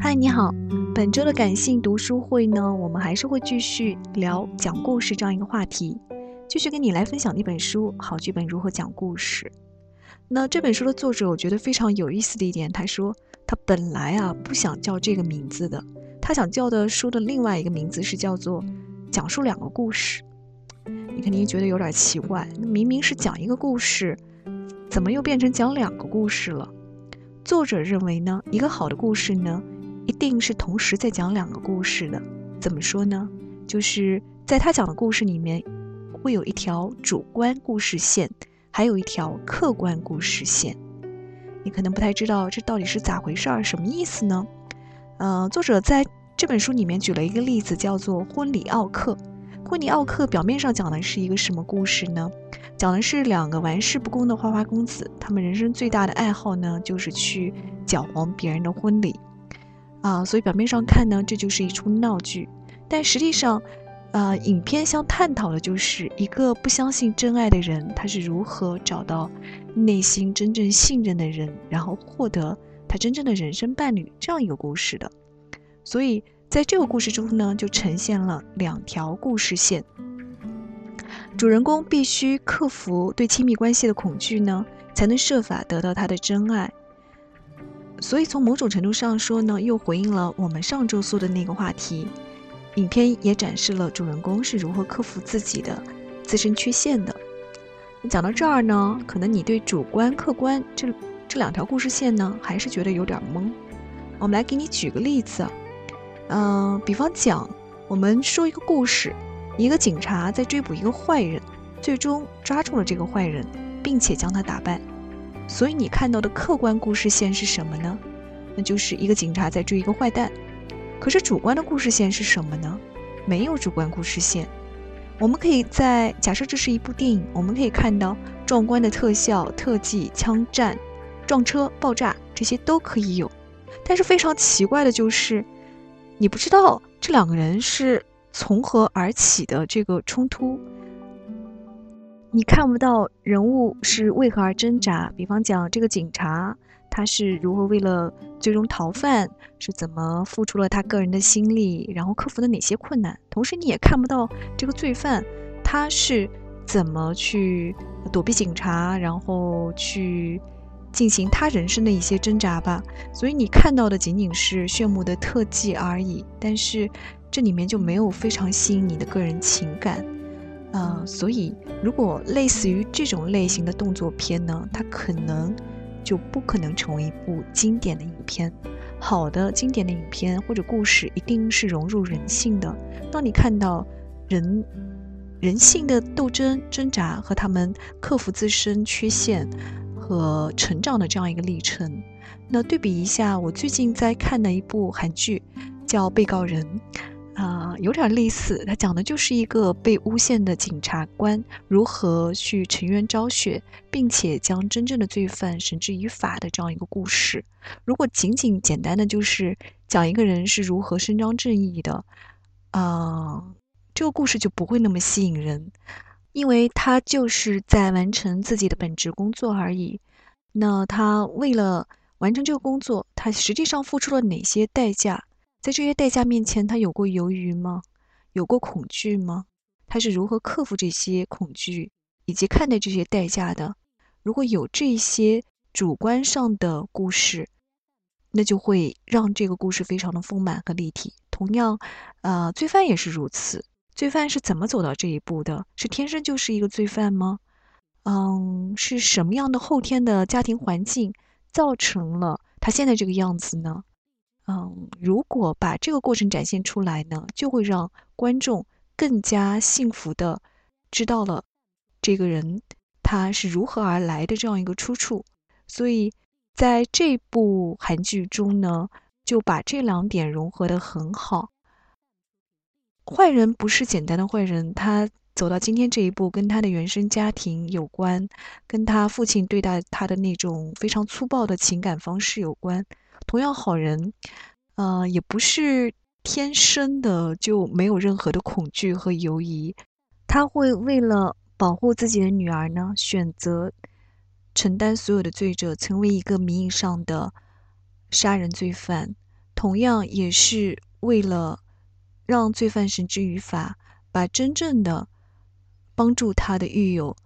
嗨，你好。本周的感性读书会呢，我们还是会继续聊讲故事这样一个话题，继续跟你来分享一本书《好剧本如何讲故事》。那这本书的作者，我觉得非常有意思的一点，他说他本来啊不想叫这个名字的，他想叫的书的另外一个名字是叫做《讲述两个故事》。你肯定觉得有点奇怪，明明是讲一个故事，怎么又变成讲两个故事了？作者认为呢，一个好的故事呢，一定是同时在讲两个故事的。怎么说呢？就是在他讲的故事里面，会有一条主观故事线，还有一条客观故事线。你可能不太知道这到底是咋回事儿，什么意思呢？呃，作者在这本书里面举了一个例子，叫做《婚礼奥克》。婚礼奥克表面上讲的是一个什么故事呢？讲的是两个玩世不恭的花花公子，他们人生最大的爱好呢，就是去搅黄别人的婚礼，啊，所以表面上看呢，这就是一出闹剧，但实际上，呃，影片想探讨的就是一个不相信真爱的人，他是如何找到内心真正信任的人，然后获得他真正的人生伴侣这样一个故事的，所以。在这个故事中呢，就呈现了两条故事线。主人公必须克服对亲密关系的恐惧呢，才能设法得到他的真爱。所以从某种程度上说呢，又回应了我们上周说的那个话题。影片也展示了主人公是如何克服自己的自身缺陷的。讲到这儿呢，可能你对主观、客观这这两条故事线呢，还是觉得有点懵。我们来给你举个例子。嗯，比方讲，我们说一个故事，一个警察在追捕一个坏人，最终抓住了这个坏人，并且将他打败。所以你看到的客观故事线是什么呢？那就是一个警察在追一个坏蛋。可是主观的故事线是什么呢？没有主观故事线。我们可以在假设这是一部电影，我们可以看到壮观的特效、特技、枪战、撞车、爆炸，这些都可以有。但是非常奇怪的就是。你不知道这两个人是从何而起的这个冲突，你看不到人物是为何而挣扎。比方讲，这个警察他是如何为了最终逃犯，是怎么付出了他个人的心力，然后克服了哪些困难。同时，你也看不到这个罪犯他是怎么去躲避警察，然后去。进行他人生的一些挣扎吧，所以你看到的仅仅是炫目的特技而已，但是这里面就没有非常吸引你的个人情感，呃，所以如果类似于这种类型的动作片呢，它可能就不可能成为一部经典的影片。好的经典的影片或者故事一定是融入人性的，当你看到人人性的斗争挣扎和他们克服自身缺陷。和成长的这样一个历程，那对比一下，我最近在看的一部韩剧，叫《被告人》，啊，有点类似。它讲的就是一个被诬陷的警察官如何去沉冤昭雪，并且将真正的罪犯绳之以法的这样一个故事。如果仅仅简单的就是讲一个人是如何伸张正义的，啊，这个故事就不会那么吸引人。因为他就是在完成自己的本职工作而已。那他为了完成这个工作，他实际上付出了哪些代价？在这些代价面前，他有过犹豫吗？有过恐惧吗？他是如何克服这些恐惧，以及看待这些代价的？如果有这些主观上的故事，那就会让这个故事非常的丰满和立体。同样，呃，罪犯也是如此。罪犯是怎么走到这一步的？是天生就是一个罪犯吗？嗯，是什么样的后天的家庭环境造成了他现在这个样子呢？嗯，如果把这个过程展现出来呢，就会让观众更加幸福的知道了这个人他是如何而来的这样一个出处。所以在这部韩剧中呢，就把这两点融合的很好。坏人不是简单的坏人，他走到今天这一步，跟他的原生家庭有关，跟他父亲对待他的那种非常粗暴的情感方式有关。同样，好人，呃，也不是天生的就没有任何的恐惧和犹疑，他会为了保护自己的女儿呢，选择承担所有的罪责，成为一个名义上的杀人罪犯。同样也是为了让罪犯绳之于法，把真正的帮助他的狱友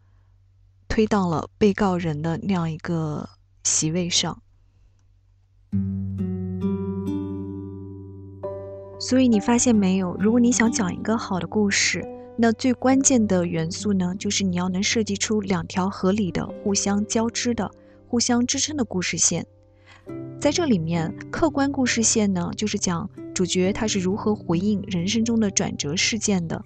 推到了被告人的那样一个席位上。所以你发现没有？如果你想讲一个好的故事，那最关键的元素呢，就是你要能设计出两条合理的、互相交织的、互相支撑的故事线。在这里面，客观故事线呢，就是讲主角他是如何回应人生中的转折事件的，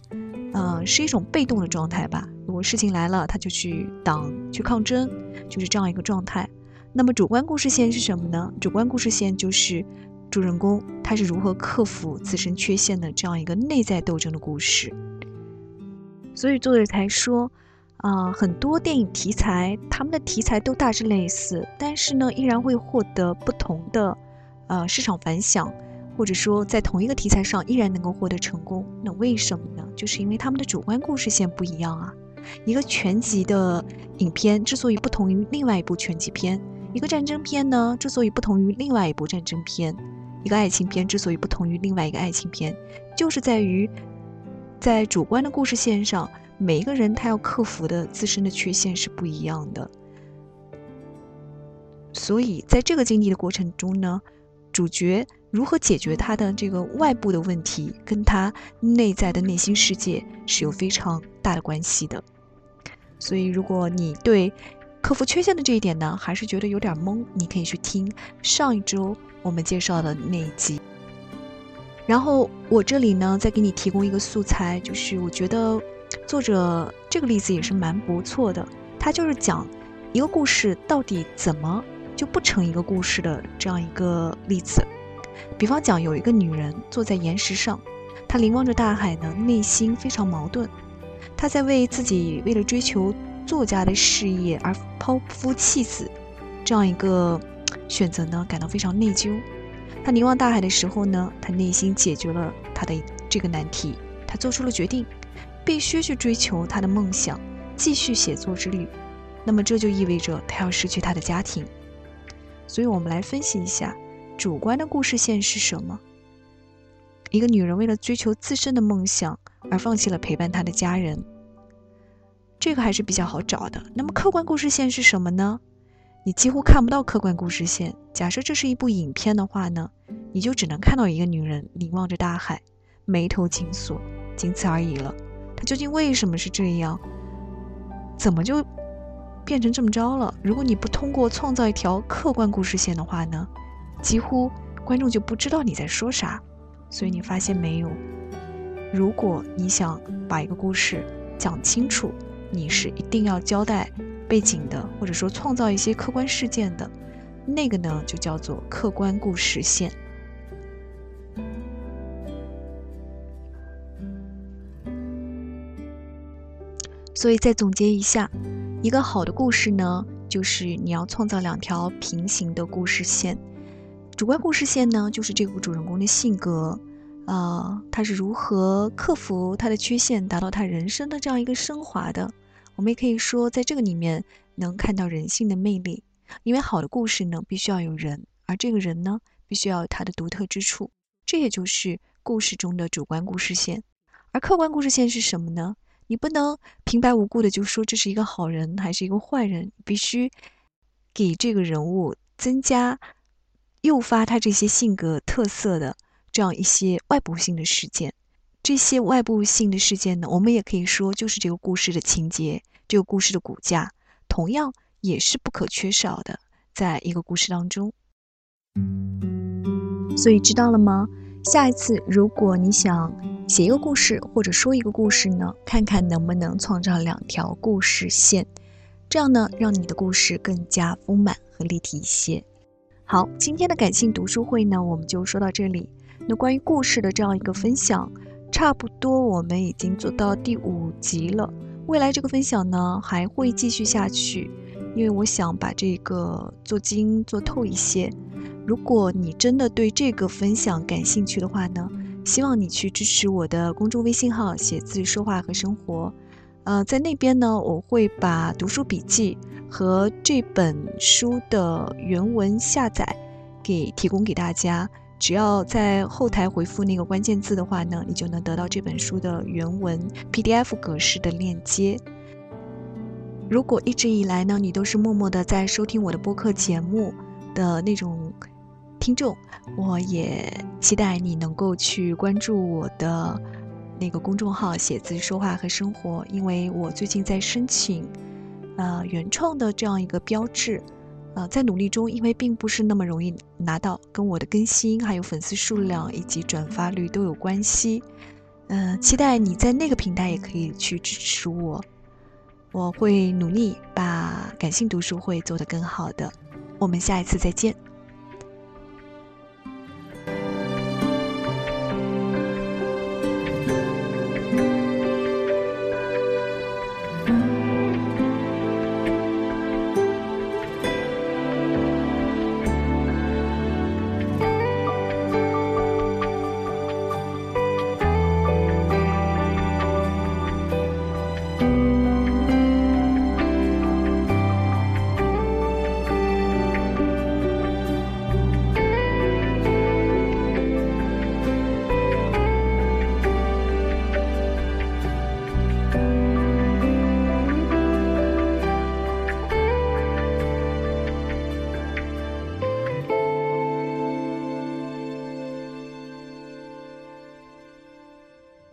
呃，是一种被动的状态吧。如果事情来了，他就去挡、去抗争，就是这样一个状态。那么主观故事线是什么呢？主观故事线就是。主人公他是如何克服自身缺陷的这样一个内在斗争的故事，所以作者才说，啊，很多电影题材，他们的题材都大致类似，但是呢，依然会获得不同的，呃，市场反响，或者说在同一个题材上依然能够获得成功。那为什么呢？就是因为他们的主观故事线不一样啊。一个全集的影片之所以不同于另外一部全集片，一个战争片呢之所以不同于另外一部战争片。一个爱情片之所以不同于另外一个爱情片，就是在于，在主观的故事线上，每一个人他要克服的自身的缺陷是不一样的。所以在这个经历的过程中呢，主角如何解决他的这个外部的问题，跟他内在的内心世界是有非常大的关系的。所以，如果你对克服缺陷的这一点呢，还是觉得有点懵，你可以去听上一周。我们介绍的那一集，然后我这里呢再给你提供一个素材，就是我觉得作者这个例子也是蛮不错的。他就是讲一个故事到底怎么就不成一个故事的这样一个例子。比方讲，有一个女人坐在岩石上，她凝望着大海呢，内心非常矛盾。她在为自己为了追求作家的事业而抛夫弃子这样一个。选择呢，感到非常内疚。他凝望大海的时候呢，他内心解决了他的这个难题。他做出了决定，必须去追求他的梦想，继续写作之旅。那么这就意味着他要失去他的家庭。所以，我们来分析一下主观的故事线是什么。一个女人为了追求自身的梦想而放弃了陪伴她的家人，这个还是比较好找的。那么客观故事线是什么呢？你几乎看不到客观故事线。假设这是一部影片的话呢，你就只能看到一个女人凝望着大海，眉头紧锁，仅此而已了。她究竟为什么是这样？怎么就变成这么着了？如果你不通过创造一条客观故事线的话呢，几乎观众就不知道你在说啥。所以你发现没有？如果你想把一个故事讲清楚，你是一定要交代。背景的，或者说创造一些客观事件的，那个呢，就叫做客观故事线。所以再总结一下，一个好的故事呢，就是你要创造两条平行的故事线。主观故事线呢，就是这个主人公的性格，啊，他是如何克服他的缺陷，达到他人生的这样一个升华的。我们也可以说，在这个里面能看到人性的魅力，因为好的故事呢，必须要有人，而这个人呢，必须要有他的独特之处，这也就是故事中的主观故事线。而客观故事线是什么呢？你不能平白无故的就说这是一个好人还是一个坏人，必须给这个人物增加、诱发他这些性格特色的这样一些外部性的事件。这些外部性的事件呢，我们也可以说就是这个故事的情节，这个故事的骨架，同样也是不可缺少的，在一个故事当中。所以知道了吗？下一次如果你想写一个故事或者说一个故事呢，看看能不能创造两条故事线，这样呢，让你的故事更加丰满和立体一些。好，今天的感性读书会呢，我们就说到这里。那关于故事的这样一个分享。差不多，我们已经做到第五集了。未来这个分享呢，还会继续下去，因为我想把这个做精做透一些。如果你真的对这个分享感兴趣的话呢，希望你去支持我的公众微信号“写字说话和生活”。呃，在那边呢，我会把读书笔记和这本书的原文下载给提供给大家。只要在后台回复那个关键字的话呢，你就能得到这本书的原文 PDF 格式的链接。如果一直以来呢，你都是默默的在收听我的播客节目的那种听众，我也期待你能够去关注我的那个公众号“写字说话和生活”，因为我最近在申请呃原创的这样一个标志，呃，在努力中，因为并不是那么容易拿到，跟我的更新、还有粉丝数量以及转发率都有关系。嗯，期待你在那个平台也可以去支持我。我会努力把感性读书会做得更好的，我们下一次再见。